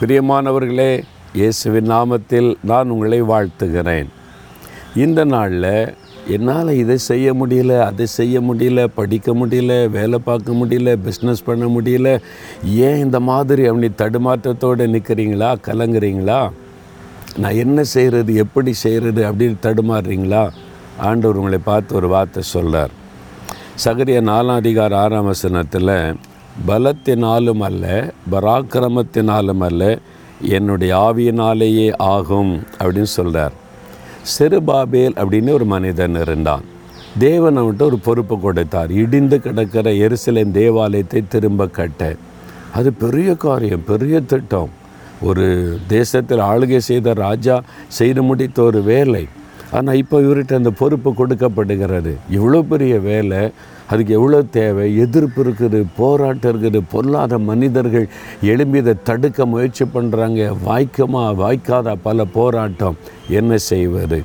பிரியமானவர்களே இயேசுவின் நாமத்தில் நான் உங்களை வாழ்த்துகிறேன். இந்த நாளில் என்னால் இதை செய்ய முடியல அதை செய்ய முடியல படிக்க முடியல வேலை பார்க்க முடியல பிஸ்னஸ் பண்ண முடியல ஏன் இந்த மாதிரி அப்படி தடுமாற்றத்தோடு நிற்கிறீங்களா கலங்குறீங்களா? நான் என்ன செய்கிறது எப்படி செய்கிறது அப்படின்னு தடுமாறுறீங்களா? ஆண்டவர் உங்களை பார்த்து ஒரு வார்த்தை சொல்கிறார் சகரிய நாலாம் அதிகார ஆறாம் வசனத்தில் பலத்தினாலும் அல்ல பராக்கிரமத்தினாலும் அல்ல என்னுடைய ஆவியினாலேயே ஆகும் அப்படின்னு சொல்கிறார் செருபாபேல் அப்படின்னு ஒரு மனிதன் இருந்தான். தேவன் அவன்கிட்ட ஒரு பொறுப்பு கொடுத்தார். இடிந்து கிடக்கிற எருசலேம் தேவாலயத்தை திரும்ப கட்ட. அது பெரிய காரியம் பெரிய திட்டம். ஒரு தேசத்தில் ஆளுகை செய்த ராஜா செய்து முடித்த ஒரு வேலை. ஆனால் இப்போ இவர்கிட்ட அந்த பொறுப்பு கொடுக்கப்படுகிறது. இவ்வளோ பெரிய வேலை அதுக்கு எவ்வளோ தேவை? எதிர்ப்பு இருக்குது போராட்டம் இருக்குது பொல்லாத மனிதர்கள் எழும்பி இதை தடுக்க முயற்சி பண்ணுறாங்க வாய்க்குமா வாய்க்காத பல போராட்டம். என்ன செய்வது?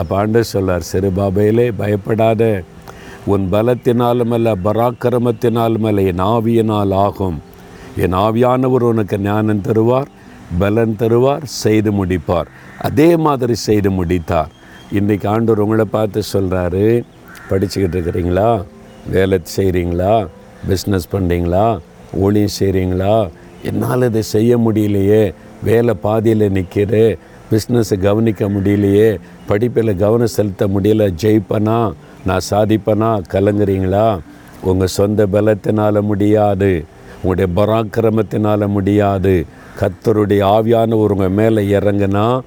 அப்போ ஆண்டர் சொல்லார் சிறுபாபையிலே பயப்படாத. உன் பலத்தினாலும் அல்ல பராக்கிரமத்தினாலும் அல்ல என் ஆவியினால் ஆகும். என் ஆவியானவர் உனக்கு ஞானம் தருவார் பலன் தருவார் செய்து முடிப்பார். அதே மாதிரி செய்து முடித்தார். இன்றைக்கி ஆண்டவர் உங்களை பார்த்து சொல்கிறாரு படிச்சுக்கிட்டு இருக்கிறீங்களா? வேலை செய்கிறீங்களா பிஸ்னஸ் பண்ணுறீங்களா ஊழியம் செய்கிறீங்களா என்னால் இதை செய்ய முடியலையே. வேலை பாதியில் நிற்கிற பிஸ்னஸை கவனிக்க முடியலையே. படிப்பில் கவனம் செலுத்த முடியல. ஜெயிப்பனா? நான் சாதிப்பனா? கலங்குறீங்களா? உங்கள் சொந்த பலத்தினால் முடியாது. உங்களுடைய பராக்கிரமத்தினால் முடியாது. கத்தருடைய ஆவியான ஒருவங்க மேலே இறங்குனா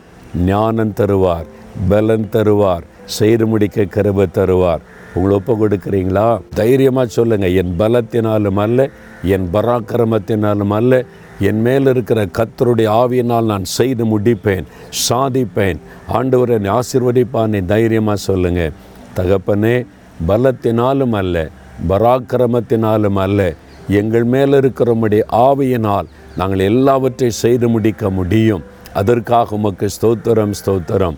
ஞானம் தருவார். பலன் தருவார். செய்து முடிக்க கருவை தருவார். உங்களை ஒப்பு கொடுக்குறீங்களா? தைரியமாக சொல்லுங்கள் என் பலத்தினாலும் அல்ல என் பராக்கிரமத்தினாலும் அல்ல என் மேல் இருக்கிற கத்தருடைய ஆவியினால் நான் செய்து முடிப்பேன் சாதிப்பேன். ஆண்டவர் என்னை ஆசீர்வதிப்பான்னு தைரியமாக சொல்லுங்கள் தகப்பனே பலத்தினாலும் அல்ல பராக்கிரமத்தினாலும் அல்ல எங்கள் மேல் இருக்கிறபடி ஆவியினால் நாங்கள் எல்லாவற்றையும் செய்து முடிக்க முடியும். அதற்காக உமக்கு ஸ்தோத்திரம் ஸ்தோத்திரம்.